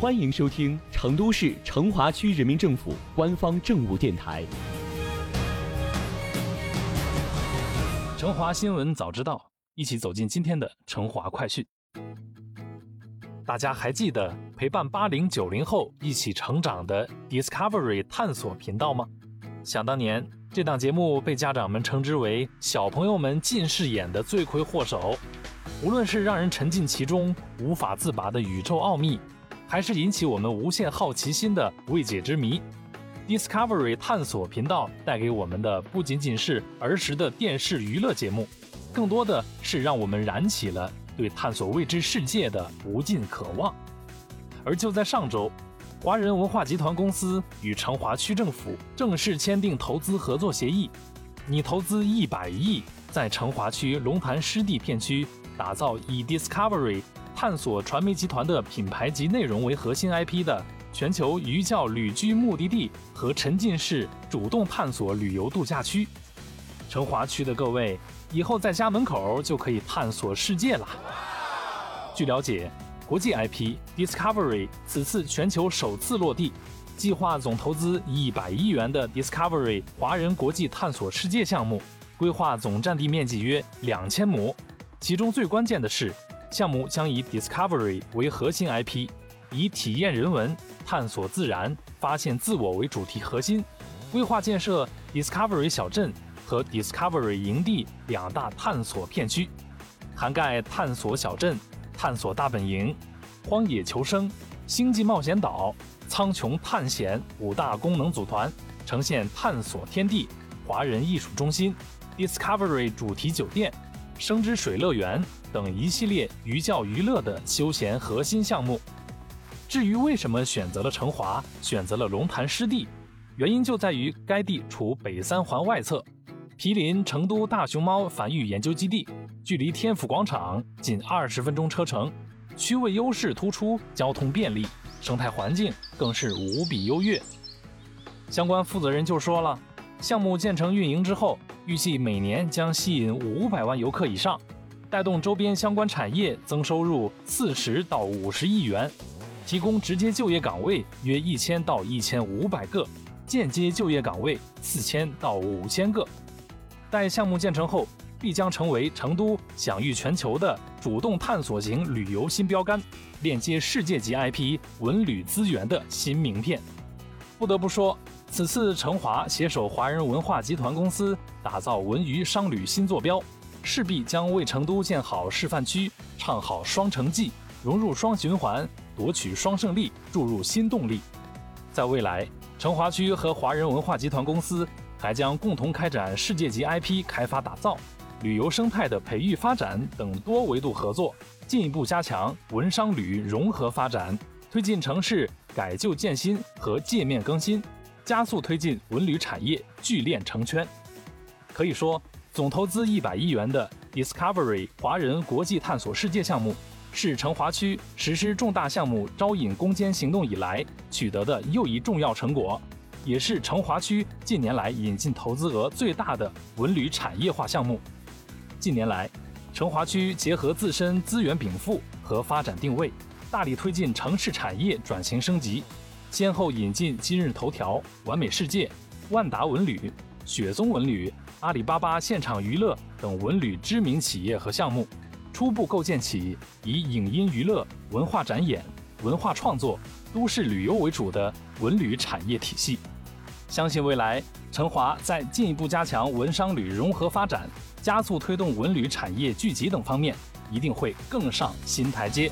欢迎收听成都市成华区人民政府官方政务电台《成华新闻早知道》，一起走进今天的成华快讯。大家还记得陪伴八零九零后一起成长的 Discovery 探索频道吗？想当年，这档节目被家长们称之为小朋友们近视眼的罪魁祸首。无论是让人沉浸其中无法自拔的宇宙奥秘，还是引起我们无限好奇心的未解之谜，Discovery 探索频道带给我们的不仅仅是儿时的电视娱乐节目，更多的是让我们燃起了对探索未知世界的无尽渴望。而就在上周，华人文化集团公司与成华区政府正式签订投资合作协议，拟投资一百亿，在成华区龙潭湿地片区。打造以 Discovery 探索传媒集团的品牌及内容为核心 IP 的全球寓教旅居目的地和沉浸式主动探索旅游度假区。成华区的各位，以后在家门口就可以探索世界了。据了解，国际 IP Discovery 此次全球首次落地，计划总投资一百亿元的 Discovery 华人国际探索世界项目，规划总占地面积约两千亩。其中最关键的是，项目将以 Discovery 为核心 IP，以体验人文、探索自然、发现自我为主题核心，规划建设 Discovery 小镇和 Discovery 营地两大探索片区，涵盖探索小镇、探索大本营、荒野求生、星际冒险岛、苍穹探险五大功能组团，呈现探索天地、华人艺术中心、Discovery 主题酒店。生之水乐园等一系列寓教于乐的休闲核心项目。至于为什么选择了成华，选择了龙潭湿地，原因就在于该地处北三环外侧，毗邻成都大熊猫繁育研究基地，距离天府广场仅二十分钟车程，区位优势突出，交通便利，生态环境更是无比优越。相关负责人就说了，项目建成运营之后。预计每年将吸引五百万游客以上，带动周边相关产业增收入四十到五十亿元，提供直接就业岗位约一千到一千五百个，间接就业岗位四千到五千个。待项目建成后，必将成为成都享誉全球的主动探索型旅游新标杆，链接世界级 IP 文旅资源的新名片。不得不说。此次成华携手华人文化集团公司打造文娱商旅新坐标，势必将为成都建好示范区，唱好双城记，融入双循环，夺取双胜利，注入新动力。在未来，成华区和华人文化集团公司还将共同开展世界级 IP 开发打造、旅游生态的培育发展等多维度合作，进一步加强文商旅融合发展，推进城市改旧建新和界面更新。加速推进文旅产业聚链成圈，可以说，总投资一百亿元的 Discovery 华人国际探索世界项目，是成华区实施重大项目招引攻坚行动以来取得的又一重要成果，也是成华区近年来引进投资额最大的文旅产业化项目。近年来，成华区结合自身资源禀赋和发展定位，大力推进城市产业转型升级。先后引进今日头条、完美世界、万达文旅、雪松文旅、阿里巴巴现场娱乐等文旅知名企业和项目，初步构建起以影音娱乐、文化展演、文化创作、都市旅游为主的文旅产业体系。相信未来，成华在进一步加强文商旅融合发展、加速推动文旅产业聚集等方面，一定会更上新台阶。